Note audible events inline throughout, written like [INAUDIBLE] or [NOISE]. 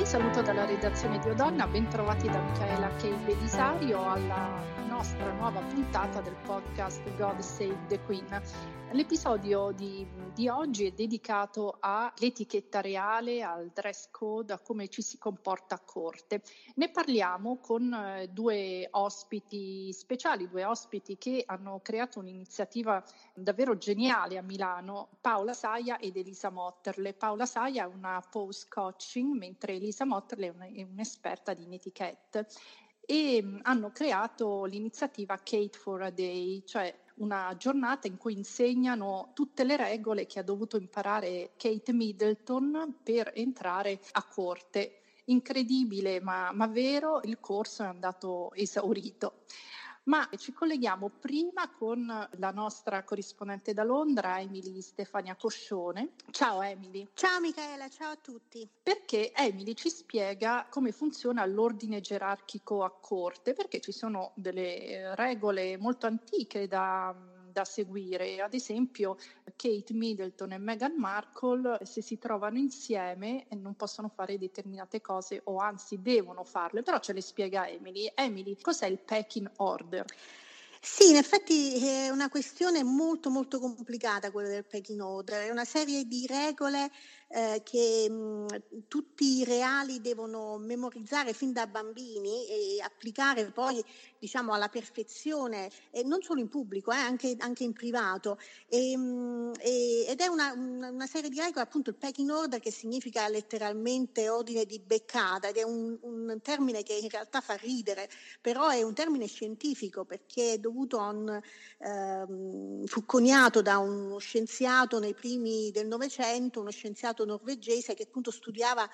Un saluto dalla redazione di Odonna, ben trovati da Michaela K. Belisario alla nostra nuova puntata del podcast God Save the Queen. L'episodio di, di, oggi è dedicato all'etichetta reale, al dress code, a come ci si comporta a corte. Ne parliamo con eh, due ospiti speciali, due ospiti che hanno creato un'iniziativa davvero geniale a Milano, Paola Saia ed Elisa Motterle. Paola Saia è una post coaching, mentre Elisa Motterle è, un, è un'esperta di etichette e mm, hanno creato l'iniziativa Kate for a Day, cioè una giornata in cui insegnano tutte le regole che ha dovuto imparare Kate Middleton per entrare a corte. Incredibile ma, ma vero, il corso è andato esaurito. Ma ci colleghiamo prima con la nostra corrispondente da Londra, Emily Stefania Coscione. Ciao Emily. Ciao Michaela, ciao a tutti. Perché Emily ci spiega come funziona l'ordine gerarchico a corte, perché ci sono delle regole molto antiche da da seguire. Ad esempio, Kate Middleton e Meghan Markle, se si trovano insieme, non possono fare determinate cose o anzi devono farle, però ce le spiega Emily. Emily, cos'è il packing order? Sì, in effetti è una questione molto molto complicata quella del packing order, è una serie di regole eh, che mh, tutti i reali devono memorizzare fin da bambini e applicare poi diciamo alla perfezione, e non solo in pubblico, eh, anche, anche, in privato. E, mh, e, ed è una, una, serie di regole, appunto il packing order che significa letteralmente ordine di beccata ed è un, un termine che in realtà fa ridere, però è un termine scientifico perché è dovuto a un, ehm, fu coniato da uno scienziato nei primi del Novecento, uno scienziato norvegese che appunto studiava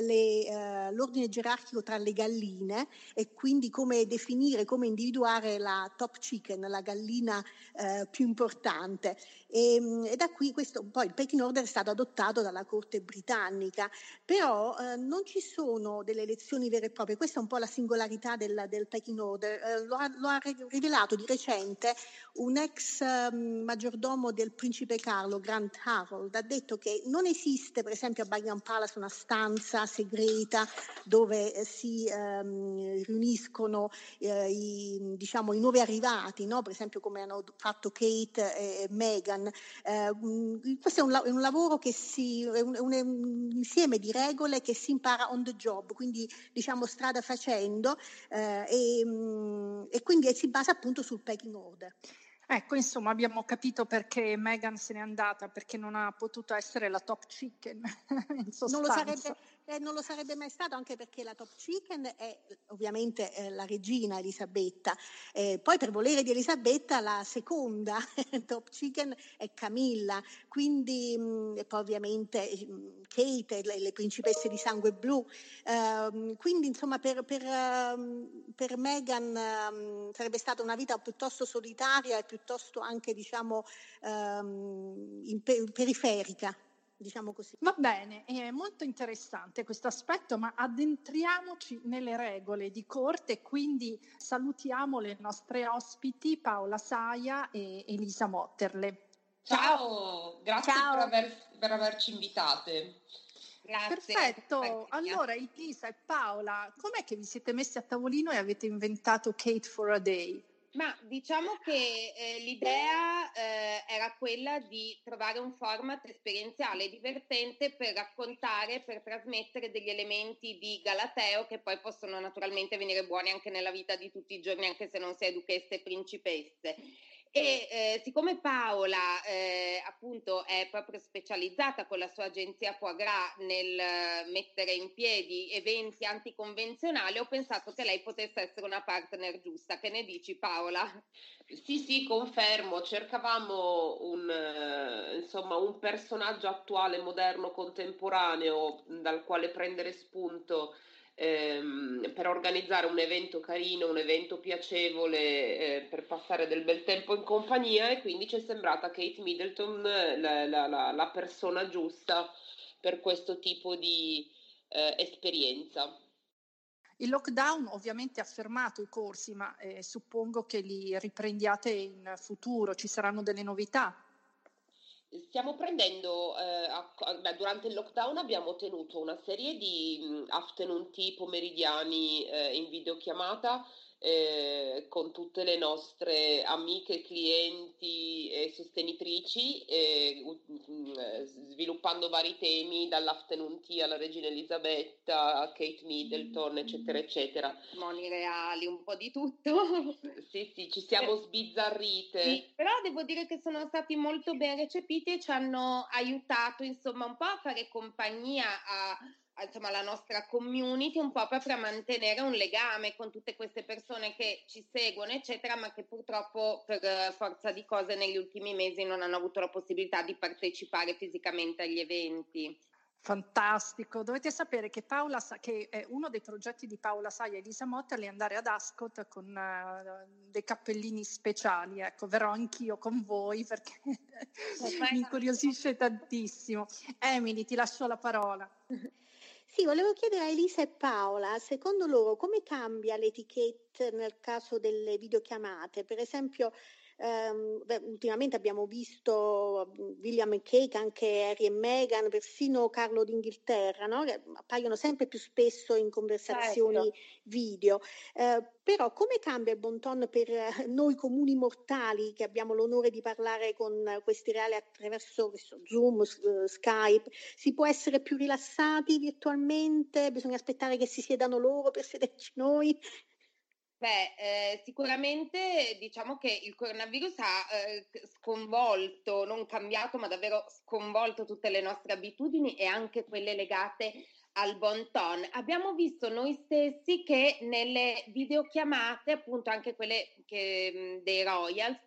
le, eh, l'ordine gerarchico tra le galline e quindi come definire, come individuare la top chicken, la gallina eh, più importante. E, ehm, e, da qui questo, poi il packing order è stato adottato dalla Corte britannica, però eh, non ci sono delle elezioni vere e proprie, questa è un po' la singolarità del, del packing order, eh, lo, ha, lo, ha, rivelato di recente un ex um, maggiordomo del principe Carlo, Grant Harold, ha detto che non esiste per esempio a Buckingham Palace una stanza segreta dove eh, si ehm, riuniscono eh, i, diciamo, i, nuovi arrivati, no? per esempio come hanno fatto Kate e Meghan. Eh, mm, questo è un, è un, lavoro che si, è un, un, insieme di regole che si impara on the job, quindi diciamo strada facendo eh, e, mm, e quindi si basa appunto sul packing order. Ecco, insomma, abbiamo capito perché Meghan se n'è andata, perché non ha potuto essere la top chicken. [LAUGHS] non, lo sarebbe, eh, non, lo sarebbe, mai stato, anche perché la top chicken è ovviamente eh, la regina Elisabetta. Eh, poi, per volere di Elisabetta, la seconda [LAUGHS] top chicken è Camilla. Quindi, mh, mm, poi ovviamente mh, mm, Kate, le, le, principesse di sangue blu. Ehm, quindi, insomma, per, per, um, per Meghan um, sarebbe stata una vita piuttosto solitaria e piuttosto anche diciamo ehm, per- periferica. Diciamo così. Va bene, è molto interessante questo aspetto, ma addentriamoci nelle regole di corte, quindi salutiamo le nostre ospiti Paola Saia e Elisa Motterle. Ciao, grazie Ciao. Per, aver, per averci invitate. Grazie. Perfetto, allora Elisa e Paola, com'è che vi siete messi a tavolino e avete inventato Kate for a Day? Ma diciamo che eh, l'idea eh, era quella di trovare un format esperienziale divertente per raccontare, per trasmettere degli elementi di Galateo che poi possono naturalmente venire buoni anche nella vita di tutti i giorni, anche se non si è duchesse e principesse. E eh, siccome Paola eh, appunto è proprio specializzata con la sua agenzia Foie nel mettere in piedi eventi anticonvenzionali, ho pensato che lei potesse essere una partner giusta. Che ne dici Paola? Sì, sì, confermo. Cercavamo un, eh, insomma, un personaggio attuale, moderno, contemporaneo dal quale prendere spunto ehm, per organizzare un evento carino, un evento piacevole eh, per passare del bel tempo in compagnia e quindi ci è sembrata Kate Middleton la, la, la, la persona giusta per questo tipo di eh, esperienza. Il lockdown ovviamente ha fermato i corsi, ma eh, suppongo che li riprendiate in futuro, ci saranno delle novità. Stiamo prendendo, eh, beh, durante il lockdown abbiamo tenuto una serie di afternoon tea pomeridiani eh, in videochiamata eh, con tutte le nostre amiche, clienti e sostenitrici, eh, sviluppando vari temi dall'afternoon tea alla Regina Elisabetta, a Kate Middleton, eccetera, eccetera. Moni reali, un po' di tutto. [LAUGHS] sì, sì, ci siamo sbizzarrite. Sì, però devo dire che sono stati molto ben recepiti e ci hanno aiutato, insomma, un po' a fare compagnia a insomma, la nostra community un po' proprio a mantenere un legame con tutte queste persone che ci seguono, eccetera, ma che purtroppo per eh, forza di cose negli ultimi mesi non hanno avuto la possibilità di partecipare fisicamente agli eventi. Fantastico, dovete sapere che, Paola, che uno dei progetti di Paola Saia e Elisa Motta è andare ad Ascot con uh, dei cappellini speciali, ecco, verrò anch'io con voi perché [LAUGHS] mi incuriosisce tantissimo. Emily, ti lascio la parola. [LAUGHS] Sì, volevo chiedere a Elisa e Paola, secondo loro come cambia l'etichetta nel caso delle videochiamate? Per esempio, Beh, ultimamente abbiamo visto William e Kate, anche Harry e Meghan, persino Carlo d'Inghilterra, no? che appaiono sempre più spesso in conversazioni certo. video. Uh, però come cambia il bon ton per [LAUGHS] noi comuni mortali che abbiamo l'onore di parlare con questi reali attraverso so, Zoom, Skype? Si può essere più rilassati virtualmente? Bisogna aspettare che si siedano loro per sederci noi? Beh, eh, sicuramente diciamo che il coronavirus ha eh, sconvolto, non cambiato, ma davvero sconvolto tutte le nostre abitudini e anche quelle legate al bon ton. Abbiamo visto noi stessi che nelle videochiamate, appunto anche quelle che, dei Royals,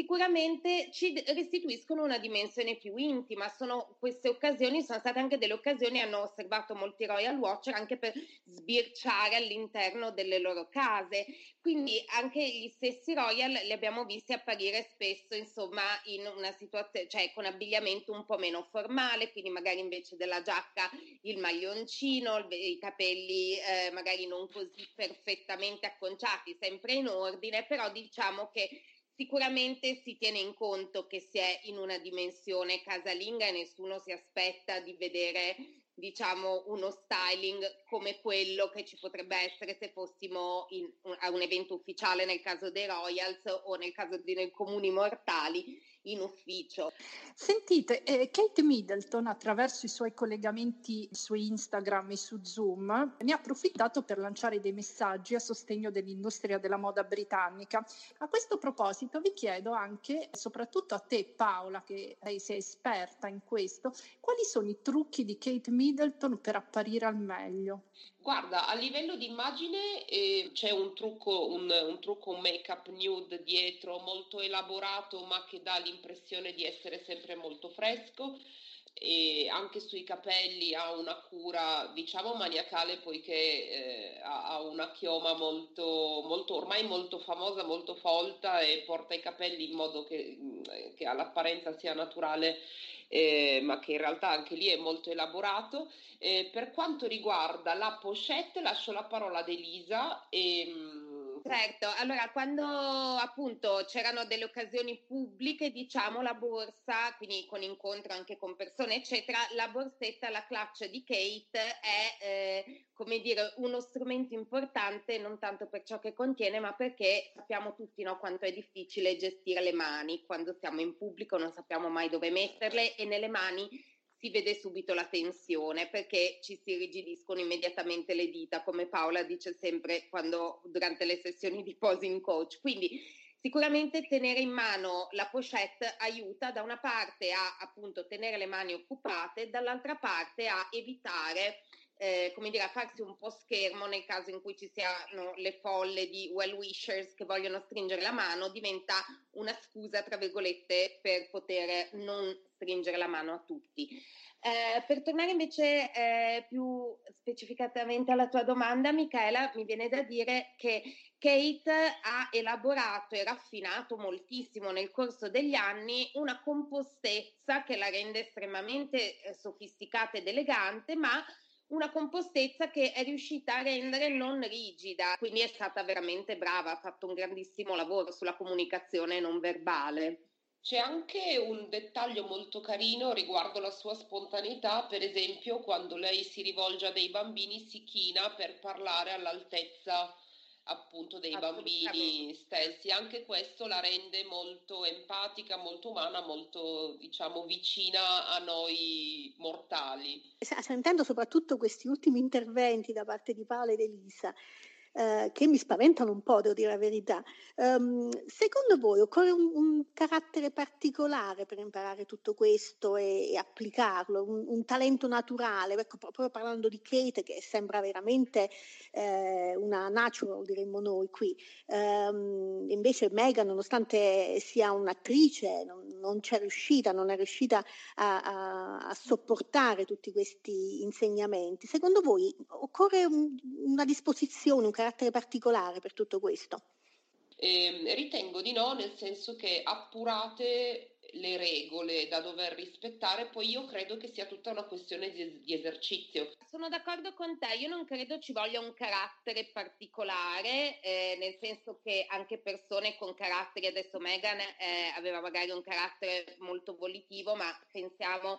sicuramente ci restituiscono una dimensione più intima. Sono queste occasioni, sono state anche delle occasioni, hanno osservato molti Royal Watcher anche per sbirciare all'interno delle loro case. Quindi anche gli stessi Royal li abbiamo visti apparire spesso, insomma, in una situazione, cioè con abbigliamento un po' meno formale, quindi magari invece della giacca il maglioncino, i capelli eh, magari non così perfettamente acconciati, sempre in ordine, però diciamo che Sicuramente si tiene in conto che si è in una dimensione casalinga e nessuno si aspetta di vedere diciamo uno styling come quello che ci potrebbe essere se fossimo in, a un evento ufficiale nel caso dei Royals o nel caso dei comuni mortali in ufficio. Sentite, eh, Kate Middleton attraverso i suoi collegamenti su Instagram e su Zoom ne ha approfittato per lanciare dei messaggi a sostegno dell'industria della moda britannica. A questo proposito vi chiedo anche, soprattutto a te Paola, che sei esperta in questo, quali sono i trucchi di Kate Middleton per apparire al meglio? Guarda, a livello di immagine eh, c'è un trucco, un, un trucco, un make-up nude dietro molto elaborato ma che dà l'impressione di essere sempre molto fresco e anche sui capelli ha una cura diciamo maniacale poiché eh, ha una chioma molto, molto, ormai molto famosa, molto folta e porta i capelli in modo che, che all'apparenza sia naturale eh, ma che in realtà anche lì è molto elaborato. Eh, per quanto riguarda la pochette, lascio la parola ad Elisa. E, mm, Certo, allora quando appunto c'erano delle occasioni pubbliche, diciamo la borsa, quindi con incontro anche con persone, eccetera, la borsetta, la clutch di Kate è eh, come dire uno strumento importante non tanto per ciò che contiene, ma perché sappiamo tutti no, quanto è difficile gestire le mani. Quando siamo in pubblico, non sappiamo mai dove metterle e nelle mani si vede subito la tensione perché ci si rigidiscono immediatamente le dita, come Paola dice sempre quando, durante le sessioni di posing coach. Quindi sicuramente tenere in mano la pochette aiuta da una parte a appunto tenere le mani occupate, dall'altra parte a evitare eh, come dire, a farsi un po' schermo nel caso in cui ci siano le folle di well wishers che vogliono stringere la mano, diventa una scusa, tra virgolette, per poter non stringere la mano a tutti. Eh, per tornare invece eh, più specificatamente alla tua domanda, Michaela, mi viene da dire che Kate ha elaborato e raffinato moltissimo nel corso degli anni una compostezza che la rende estremamente eh, sofisticata ed elegante, ma una compostezza che è riuscita a rendere non rigida, quindi è stata veramente brava, ha fatto un grandissimo lavoro sulla comunicazione non verbale. C'è anche un dettaglio molto carino riguardo la sua spontaneità, per esempio quando lei si rivolge a dei bambini si china per parlare all'altezza appunto dei bambini stessi. Anche questo la rende molto empatica, molto umana, molto diciamo vicina a noi mortali. Sentendo soprattutto questi ultimi interventi da parte di Paola ed Elisa, eh, che mi spaventano un po', devo dire la verità. Um, secondo voi occorre un, un, carattere particolare per imparare tutto questo e, e applicarlo, un, un, talento naturale? Ecco, proprio parlando di Kate, che sembra veramente eh, una natural, diremmo noi qui. Um, invece Megan, nonostante sia un'attrice, non, non c'è riuscita, non è riuscita a, a, a, sopportare tutti questi insegnamenti. Secondo voi occorre una disposizione, un carattere particolare per tutto questo? Eh, ritengo di no, nel senso che appurate le regole da dover rispettare, poi io credo che sia tutta una questione di, di, esercizio. Sono d'accordo con te, io non credo ci voglia un carattere particolare, eh, nel senso che anche persone con caratteri, adesso Megan eh, aveva magari un carattere molto volitivo, ma pensiamo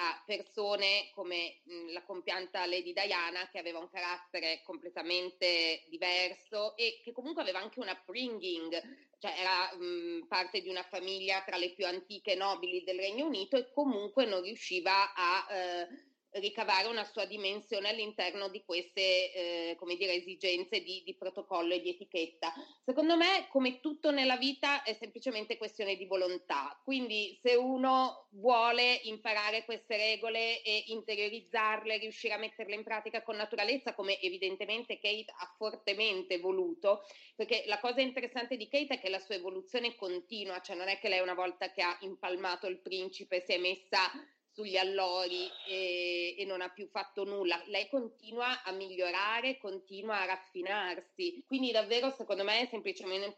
a persone come mh, la compianta Lady Diana che aveva un carattere completamente diverso e che comunque aveva anche un upbringing, cioè era mh, parte di una famiglia tra le più antiche nobili del Regno Unito e comunque non riusciva a eh, ricavare una sua dimensione all'interno di queste eh, come dire, esigenze di, di, protocollo e di etichetta. Secondo me, come tutto nella vita, è semplicemente questione di volontà. Quindi se uno vuole imparare queste regole e interiorizzarle, riuscire a metterle in pratica con naturalezza, come evidentemente Kate ha fortemente voluto, perché la cosa interessante di Kate è che la sua evoluzione continua, cioè non è che lei una volta che ha impalmato il principe si è messa sugli allori e, e, non ha più fatto nulla. Lei continua a migliorare, continua a raffinarsi. Quindi davvero secondo me è semplicemente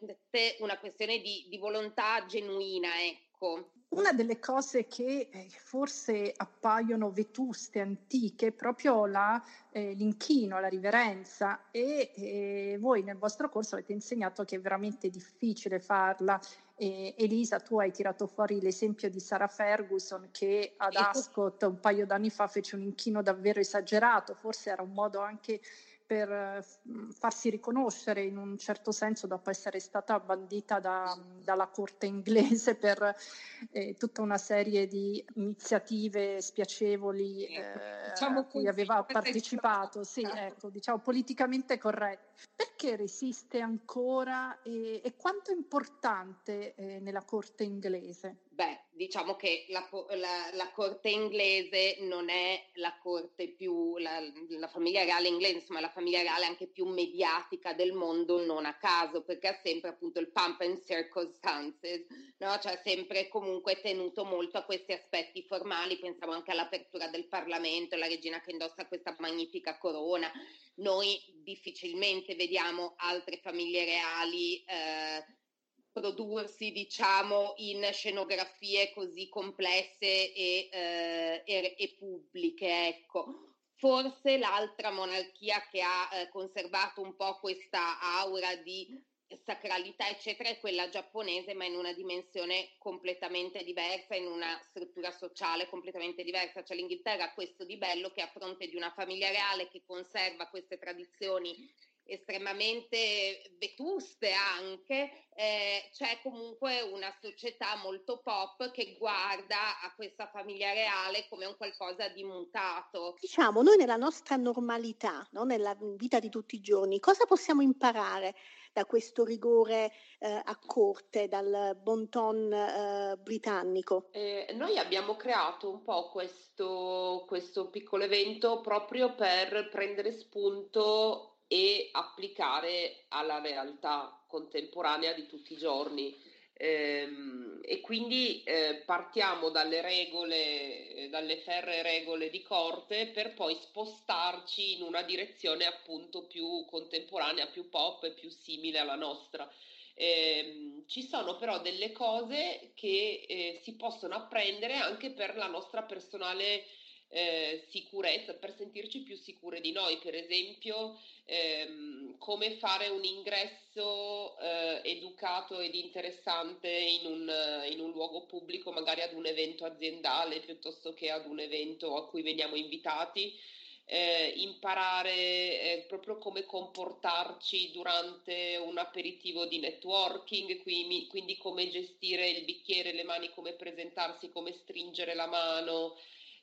una questione di, di volontà genuina, ecco. Una delle cose che eh, forse appaiono vetuste, antiche, è proprio la, eh, l'inchino, la riverenza e eh, voi nel vostro corso avete insegnato che è veramente difficile farla e Elisa, tu hai tirato fuori l'esempio di Sara Ferguson che ad Ascot un paio d'anni fa fece un inchino davvero esagerato, forse era un modo anche per farsi riconoscere in un certo senso dopo essere stata bandita da, dalla corte inglese per eh, tutta una serie di iniziative spiacevoli eh, diciamo a cui aveva partecipato, sì, ecco, diciamo politicamente corretto. Perché resiste ancora e, e quanto è importante eh, nella corte inglese? Beh, diciamo che la, la, la, corte inglese non è la corte più, la, la, famiglia reale inglese, insomma la famiglia reale anche più mediatica del mondo, non a caso, perché ha sempre appunto il pump and circumstances, no? cioè sempre comunque tenuto molto a questi aspetti formali, pensiamo anche all'apertura del Parlamento, la regina che indossa questa magnifica corona, noi difficilmente vediamo altre famiglie reali. Eh, prodursi, diciamo, in scenografie così complesse e, eh, e, e pubbliche, ecco. Forse l'altra monarchia che ha eh, conservato un po' questa aura di sacralità, eccetera, è quella giapponese, ma in una dimensione completamente diversa, in una struttura sociale completamente diversa. Cioè l'Inghilterra ha questo di bello che a fronte di una famiglia reale che conserva queste tradizioni estremamente vetuste anche, eh, c'è comunque una società molto pop che guarda a questa famiglia reale come un qualcosa di mutato. Diciamo, noi nella nostra normalità, no? nella vita di tutti i giorni, cosa possiamo imparare da questo rigore eh, a corte, dal bon ton eh, britannico? Eh, noi abbiamo creato un po' questo, questo piccolo evento proprio per prendere spunto e applicare alla realtà contemporanea di tutti i giorni. Ehm, e quindi eh, partiamo dalle regole, dalle ferre regole di corte per poi spostarci in una direzione appunto più contemporanea, più pop e più simile alla nostra. Eh, ci sono però delle cose che eh, si possono apprendere anche per la nostra personale eh, sicurezza, per sentirci più sicure di noi. Per esempio, ehm, come fare un ingresso eh, educato ed interessante in un, in un, luogo pubblico, magari ad un evento aziendale piuttosto che ad un evento a cui veniamo invitati. Eh, imparare eh, proprio come comportarci durante un aperitivo di networking, quindi, quindi come gestire il bicchiere, le mani, come presentarsi, come stringere la mano,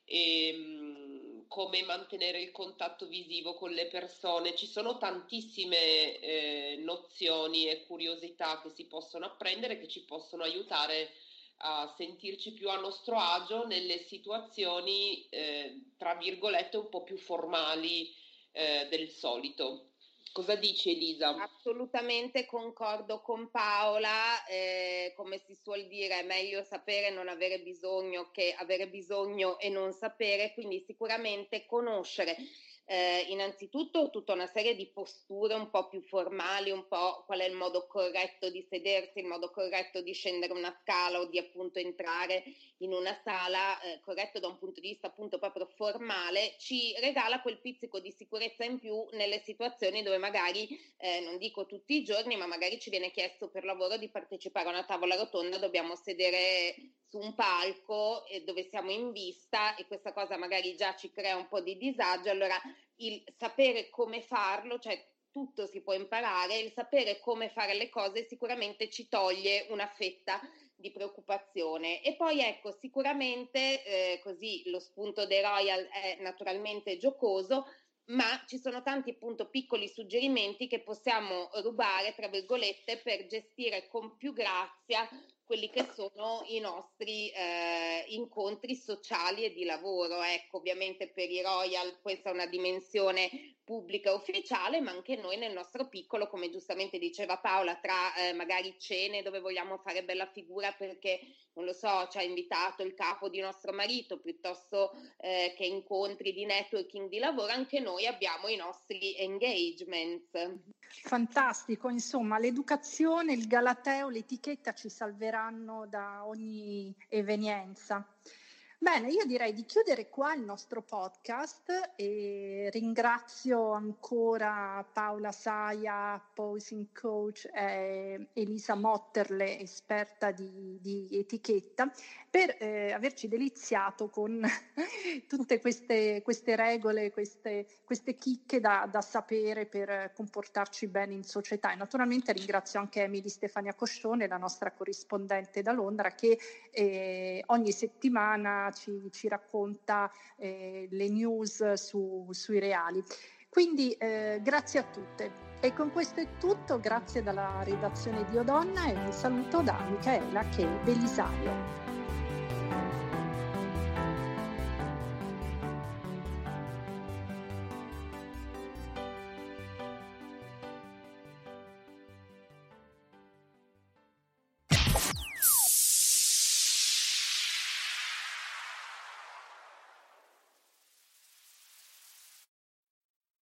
e ehm, come mantenere il contatto visivo con le persone. Ci sono tantissime eh, nozioni e curiosità che si possono apprendere che ci possono aiutare a sentirci più a nostro agio nelle situazioni, eh, tra virgolette, un po' più formali eh, del solito. Cosa dici Elisa? Assolutamente concordo con Paola, eh, come si suol dire è meglio sapere e non avere bisogno che avere bisogno e non sapere, quindi sicuramente conoscere eh, innanzitutto tutta una serie di posture un po' più formali, un po' qual è il modo corretto di sedersi, il modo corretto di scendere una scala o di appunto entrare in una sala, eh, corretto da un punto di vista appunto proprio formale, ci regala quel pizzico di sicurezza in più nelle situazioni dove magari, eh, non dico tutti i giorni, ma magari ci viene chiesto per lavoro di partecipare a una tavola rotonda, dobbiamo sedere su un palco dove siamo in vista e questa cosa magari già ci crea un po' di disagio, allora il sapere come farlo, cioè tutto si può imparare, il sapere come fare le cose sicuramente ci toglie una fetta di preoccupazione. E poi ecco, sicuramente eh, così lo spunto dei Royal è naturalmente giocoso, ma ci sono tanti appunto piccoli suggerimenti che possiamo rubare, tra virgolette, per gestire con più grazia quelli che sono i nostri eh, incontri sociali e di lavoro. Ecco, ovviamente per i Royal questa è una dimensione pubblica ufficiale, ma anche noi nel nostro piccolo, come giustamente diceva Paola, tra eh, magari cene dove vogliamo fare bella figura perché, non lo so, ci ha invitato il capo di nostro marito, piuttosto eh, che incontri di networking di lavoro, anche noi abbiamo i nostri engagements. Fantastico, insomma, l'educazione, il galateo, l'etichetta ci salveranno da ogni evenienza. Bene, io direi di chiudere qua il nostro podcast e ringrazio ancora Paola Saia, posing coach e Elisa Motterle, esperta di, di etichetta, per eh, averci deliziato con [LAUGHS] tutte queste, queste regole, queste, queste chicche da, da, sapere per comportarci bene in società. E naturalmente ringrazio anche Emily Stefania Coscione, la nostra corrispondente da Londra, che eh, ogni settimana ci, ci racconta eh, le news su, sui reali. Quindi eh, grazie a tutte. E con questo è tutto, grazie dalla redazione di Odonna e un saluto da Michaela Che Belisario.